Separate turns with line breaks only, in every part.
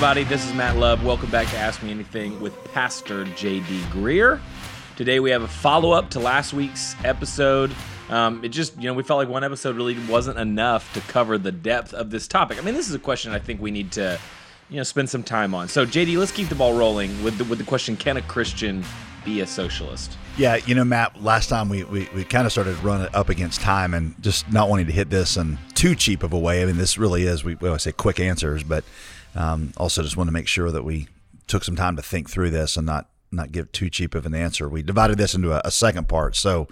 Everybody, this is Matt Love. Welcome back to Ask Me Anything with Pastor JD Greear. Today we have a follow up to last week's episode. Um, it just, you know, we felt like one episode really wasn't enough to cover the depth of this topic. I mean, this is a question I think we need to, you know, spend some time on. So, JD, let's keep the ball rolling with the, with the question Can a Christian be a socialist?
Yeah, you know, Matt, last time we, we, we kind of started running up against time and just not wanting to hit this in too cheap of a way. I mean, this really is, we always say quick answers, but um, also, just want to make sure that we took some time to think through this and not not give too cheap of an answer. We divided this into a, a, second part. So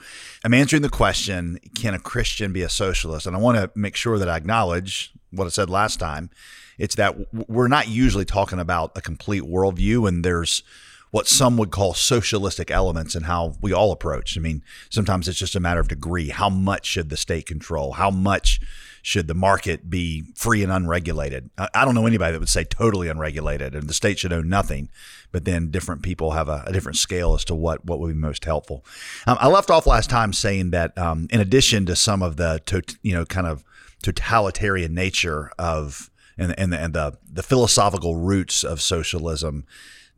I'm answering the question Can a Christian be a socialist? And I want to make sure that I acknowledge what I said last time. It's that we're not usually talking about a complete worldview, and there's what some would call socialistic elements in how we all approach. I mean, sometimes it's just a matter of degree. How much should the state control? How much should the market be free and unregulated? I don't know anybody that would say totally unregulated and the state should own nothing. But then different people have a, a different scale as to what, what would be most helpful. Um, I left off last time saying that um, in addition to some of the, you know, kind of totalitarian nature of and, and, and the, the philosophical roots of socialism,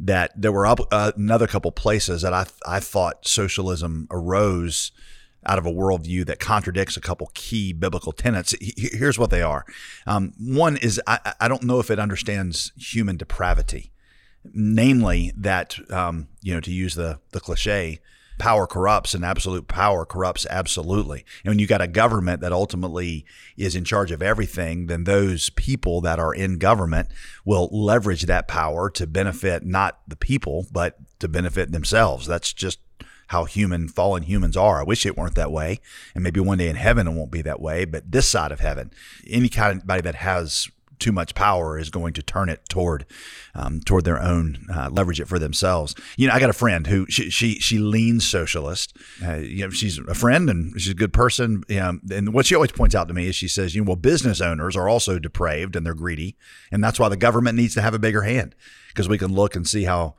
that there were up, uh, another couple places that I, I thought socialism arose out of a worldview that contradicts a couple key biblical tenets. Here's what they are. Um, one is I, I, don't know if it understands human depravity, namely that um, you know to use the the cliche, power corrupts and absolute power corrupts absolutely. And when you got a government that ultimately is in charge of everything, then those people that are in government will leverage that power to benefit not the people but to benefit themselves. That's just how human fallen humans are. I wish it weren't that way. And maybe one day in heaven it won't be that way. But this side of heaven, any kind of body that has too much power is going to turn it toward um, toward their own uh, leverage it for themselves. You know, I got a friend who she she, she leans socialist. Uh, you know, she's a friend and she's a good person. You know, and what she always points out to me is she says, you know, well, business owners are also depraved and they're greedy, and that's why the government needs to have a bigger hand because we can look and see how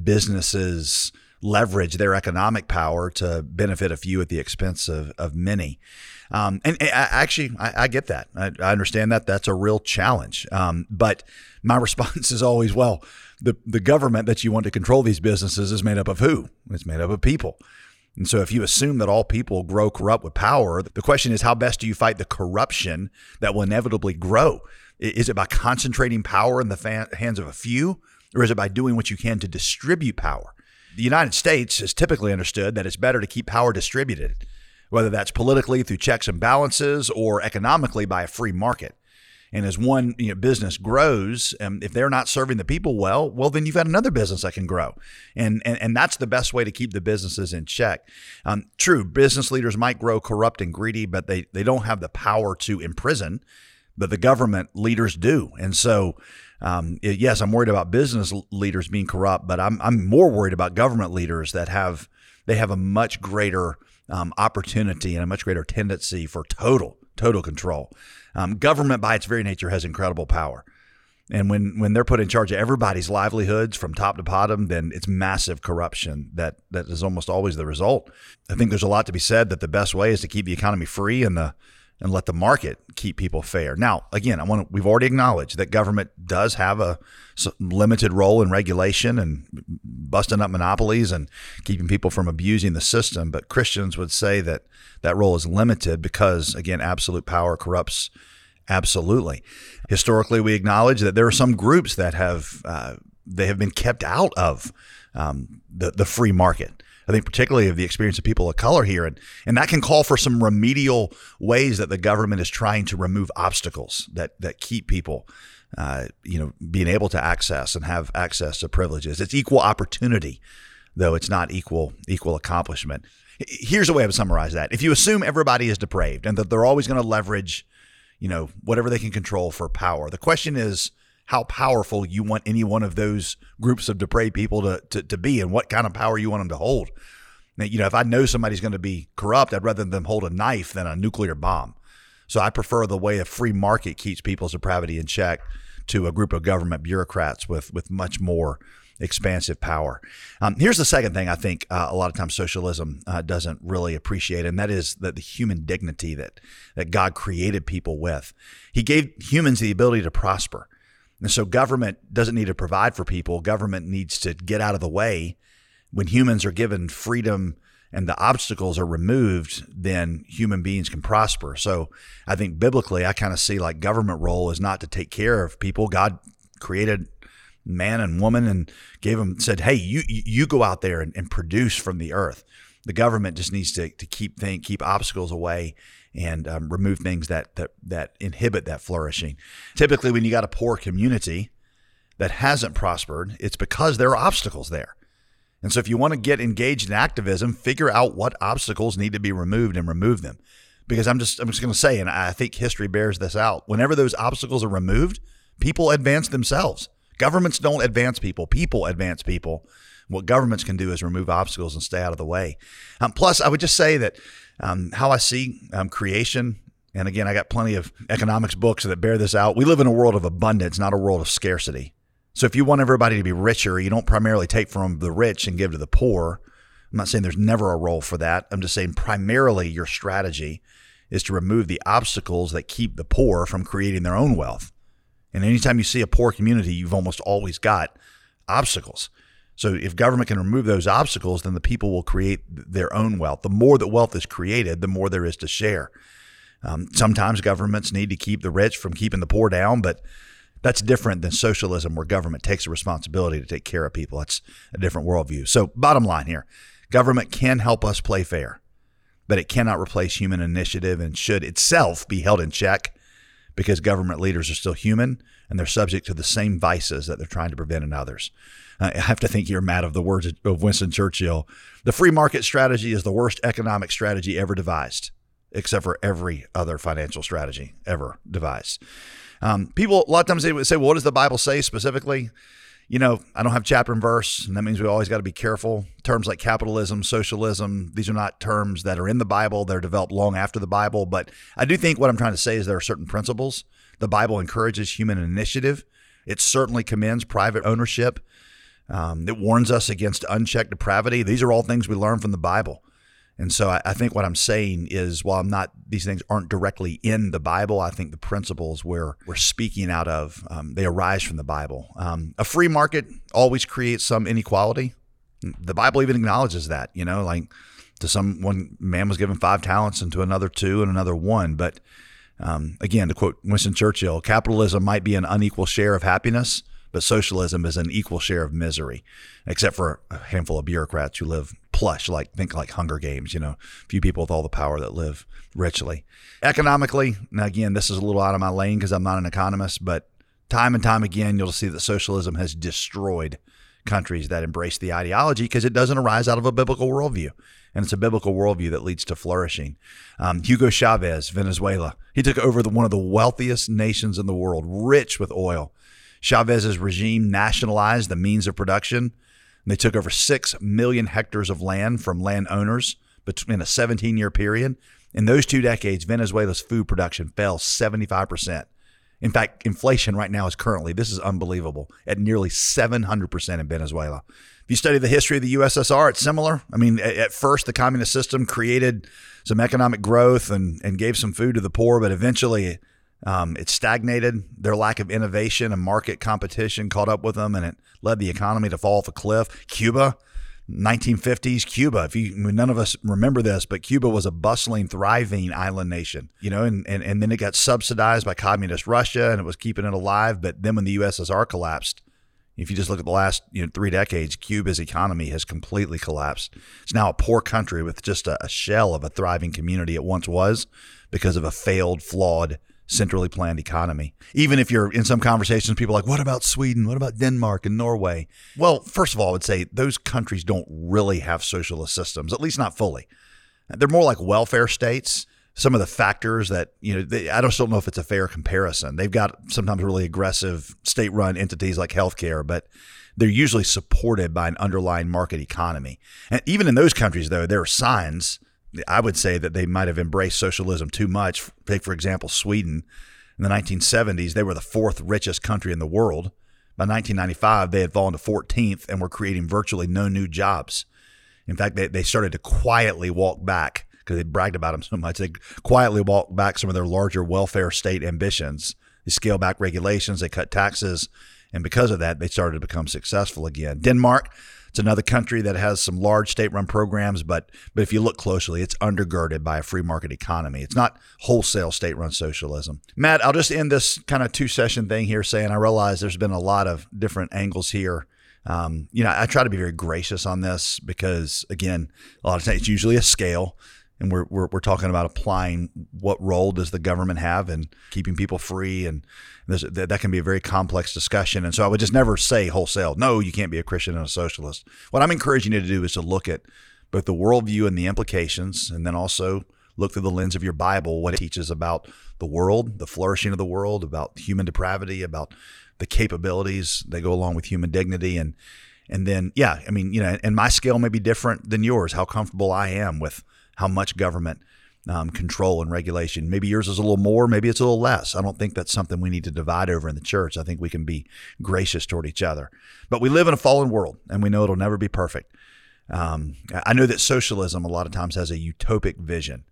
businesses leverage their economic power to benefit a few at the expense of, of many. Um, and, and I, actually, I, I, get that. I, I, understand that that's a real challenge. Um, but my response is always, well, the, the government that you want to control these businesses is made up of who? It's made up of people. And so if you assume that all people grow corrupt with power, the question is how best do you fight the corruption that will inevitably grow? Is it by concentrating power in the fan, hands of a few, or is it by doing what you can to distribute power? The United States is typically understood that it's better to keep power distributed, whether that's politically through checks and balances or economically by a free market. And as one you know, business grows, um, if they're not serving the people well, well, then you've got another business that can grow. And, and, and that's the best way to keep the businesses in check. Um, true, business leaders might grow corrupt and greedy, but they, they don't have the power to imprison, but the government leaders do. And so um, yes, I'm worried about business leaders being corrupt, but I'm I'm more worried about government leaders that have they have a much greater um, opportunity and a much greater tendency for total total control. Um, government, by its very nature, has incredible power. And when, when they're put in charge of everybody's livelihoods from top to bottom, then it's massive corruption that, that is almost always the result. I think there's a lot to be said that the best way is to keep the economy free and the and let the market keep people fair. Now, again, I want to, we've already acknowledged that government does have a limited role in regulation and busting up monopolies and keeping people from abusing the system. But Christians would say that that role is limited because, again, absolute power corrupts absolutely. Historically, we acknowledge that there are some groups that have uh, they have been kept out of um, the the free market. I think particularly of the experience of people of color here. And, and that can call for some remedial ways that the government is trying to remove obstacles that, that keep people, uh, you know, being able to access and have access to privileges. It's equal opportunity, though it's not equal, equal accomplishment. Here's a way I would summarize that. If you assume everybody is depraved and that they're always going to leverage, you know, whatever they can control for power, the question is, how powerful you want any one of those groups of depraved people to, to, to be and what kind of power you want them to hold. Now, you know, if I know somebody's going to be corrupt, I'd rather them hold a knife than a nuclear bomb. So I prefer the way a free market keeps people's depravity in check to a group of government bureaucrats with with much more expansive power. Um, here's the second thing I think uh, a lot of times socialism uh, doesn't really appreciate, and that is that the human dignity that that God created people with. He gave humans the ability to prosper. And so government doesn't need to provide for people. Government needs to get out of the way. When humans are given freedom and the obstacles are removed, then human beings can prosper. So I think biblically, I kind of see like government role is not to take care of people. God created man and woman and gave them said, "Hey, you you go out there and, and produce from the earth." The government just needs to, to keep think, keep obstacles away and um, remove things that, that that inhibit that flourishing. Typically, when you got a poor community that hasn't prospered, it's because there are obstacles there. And so, if you want to get engaged in activism, figure out what obstacles need to be removed and remove them. Because I'm just I'm just going to say, and I think history bears this out. Whenever those obstacles are removed, people advance themselves. Governments don't advance people; people advance people. What governments can do is remove obstacles and stay out of the way. Um, plus, I would just say that um, how I see um, creation, and again, I got plenty of economics books that bear this out. We live in a world of abundance, not a world of scarcity. So if you want everybody to be richer, you don't primarily take from the rich and give to the poor. I'm not saying there's never a role for that. I'm just saying primarily your strategy is to remove the obstacles that keep the poor from creating their own wealth. And anytime you see a poor community, you've almost always got obstacles. So if government can remove those obstacles, then the people will create their own wealth. The more that wealth is created, the more there is to share. Um, sometimes governments need to keep the rich from keeping the poor down, but that's different than socialism, where government takes a responsibility to take care of people. That's a different worldview. So, bottom line here government can help us play fair, but it cannot replace human initiative and should itself be held in check because government leaders are still human and they're subject to the same vices that they're trying to prevent in others. I have to think you're mad of the words of Winston Churchill. The free market strategy is the worst economic strategy ever devised, except for every other financial strategy ever devised. Um, people, a lot of times they would say, well, what does the Bible say specifically? You know, I don't have chapter and verse, and that means we always got to be careful. Terms like capitalism, socialism, these are not terms that are in the Bible. They're developed long after the Bible. But I do think what I'm trying to say is there are certain principles. The Bible encourages human initiative. It certainly commends private ownership. Um, it warns us against unchecked depravity. These are all things we learn from the Bible. And so I, I, think what I'm saying is while I'm not, these things aren't directly in the Bible, I think the principles we're, we're speaking out of, um, they arise from the Bible. Um, a free market always creates some inequality. The Bible even acknowledges that, you know, like to some, one man was given five talents and to another two and another one. But um, again, to quote Winston Churchill, capitalism might be an unequal share of happiness, but socialism is an equal share of misery, except for a handful of bureaucrats who live plush, like think like Hunger Games, you know, few people with all the power that live richly. Economically, now again, this is a little out of my lane because I'm not an economist, but time and time again, you'll see that socialism has destroyed countries that embrace the ideology because it doesn't arise out of a biblical worldview. And it's a biblical worldview that leads to flourishing. Um, Hugo Chavez, Venezuela, he took over the, one of the wealthiest nations in the world, rich with oil. Chavez's regime nationalized the means of production. They took over 6 million hectares of land from landowners in a 17 year period. In those two decades, Venezuela's food production fell 75%. In fact, inflation right now is currently, this is unbelievable, at nearly 700% in Venezuela. If you study the history of the USSR, it's similar. I mean, at first, the communist system created some economic growth and, and gave some food to the poor, but eventually um, it stagnated. Their lack of innovation and market competition caught up with them, and it led the economy to fall off a cliff. Cuba, 1950s Cuba. If you, none of us remember this, but Cuba was a bustling, thriving island nation, you know, and, and, and then it got subsidized by communist Russia and it was keeping it alive. But then when the USSR collapsed, if you just look at the last you know, three decades, Cuba's economy has completely collapsed. It's now a poor country with just a, a shell of a thriving community it once was because of a failed, flawed centrally planned economy. Even if you're in some conversations, people are like, what about Sweden? What about Denmark and Norway? Well, first of all, I would say those countries don't really have socialist systems, at least not fully. They're more like welfare states. Some of the factors that, you know, they, I just don't know if it's a fair comparison. They've got sometimes really aggressive state run entities like healthcare, but they're usually supported by an underlying market economy. And even in those countries, though, there are signs I would say that they might have embraced socialism too much. Take, for example, Sweden. In the 1970s, they were the fourth richest country in the world. By 1995, they had fallen to 14th and were creating virtually no new jobs. In fact, they, they started to quietly walk back because they bragged about them so much. They quietly walked back some of their larger welfare state ambitions. They scale back regulations, they cut taxes, and because of that, they started to become successful again. Denmark, it's another country that has some large state-run programs, but but if you look closely, it's undergirded by a free market economy. It's not wholesale state-run socialism. Matt, I'll just end this kind of two-session thing here saying I realize there's been a lot of different angles here. Um, you know, I try to be very gracious on this because, again, a lot of times it's usually a scale and we're, we're, we're talking about applying what role does the government have in keeping people free? And that, that can be a very complex discussion. And so i would just never say wholesale no you can't be a christian and a socialist. What i'm encouraging you to do is to look at both the worldview and the implications and then also look through the lens of your bible what it teaches about the world the flourishing of the world about human depravity about the capabilities that go along with human dignity. And and then yeah i mean you know and my scale may be different than yours how comfortable i am with how much government um, control and regulation. Maybe yours is a little more, maybe it's a little less. I don't think that's something we need to divide over in the church. I think we can be gracious toward each other. But we live in a fallen world, and we know it'll never be perfect. Um, I know that socialism a lot of times has a utopic vision.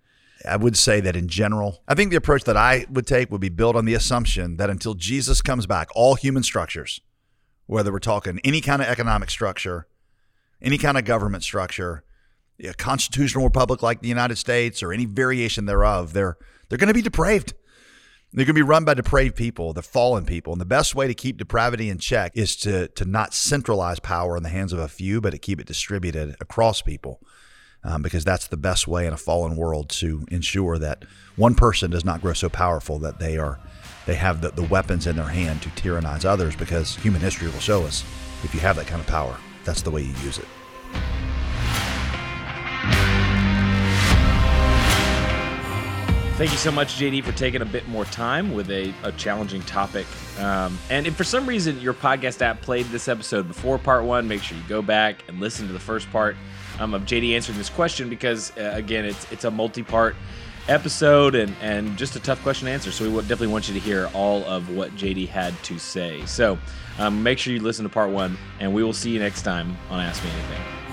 I would say that in general, I think the approach that I would take would be built on the assumption that until Jesus comes back, all human structures, whether we're talking any kind of economic structure, any kind of government structure, a constitutional republic like the United States or any variation thereof, they're they're going to be depraved. They're going to be run by depraved people, the fallen people. And the best way to keep depravity in check is to to not centralize power in the hands of a few, but to keep it distributed across people. Um, because that's the best way in a fallen world to ensure that one person does not grow so powerful that they are they have the, the weapons in their hand to tyrannize others because human history will show us if you have that kind of power, that's the way you use it.
Thank you so much, JD, for taking a bit more time with a, a challenging topic. Um, and if for some reason your podcast app played this episode before part one, make sure you go back and listen to the first part um, of JD answering this question because, uh, again, it's it's a multi part episode and, and just a tough question to answer. So we definitely want you to hear all of what JD had to say. So um, make sure you listen to part one, and we will see you next time on Ask Me Anything.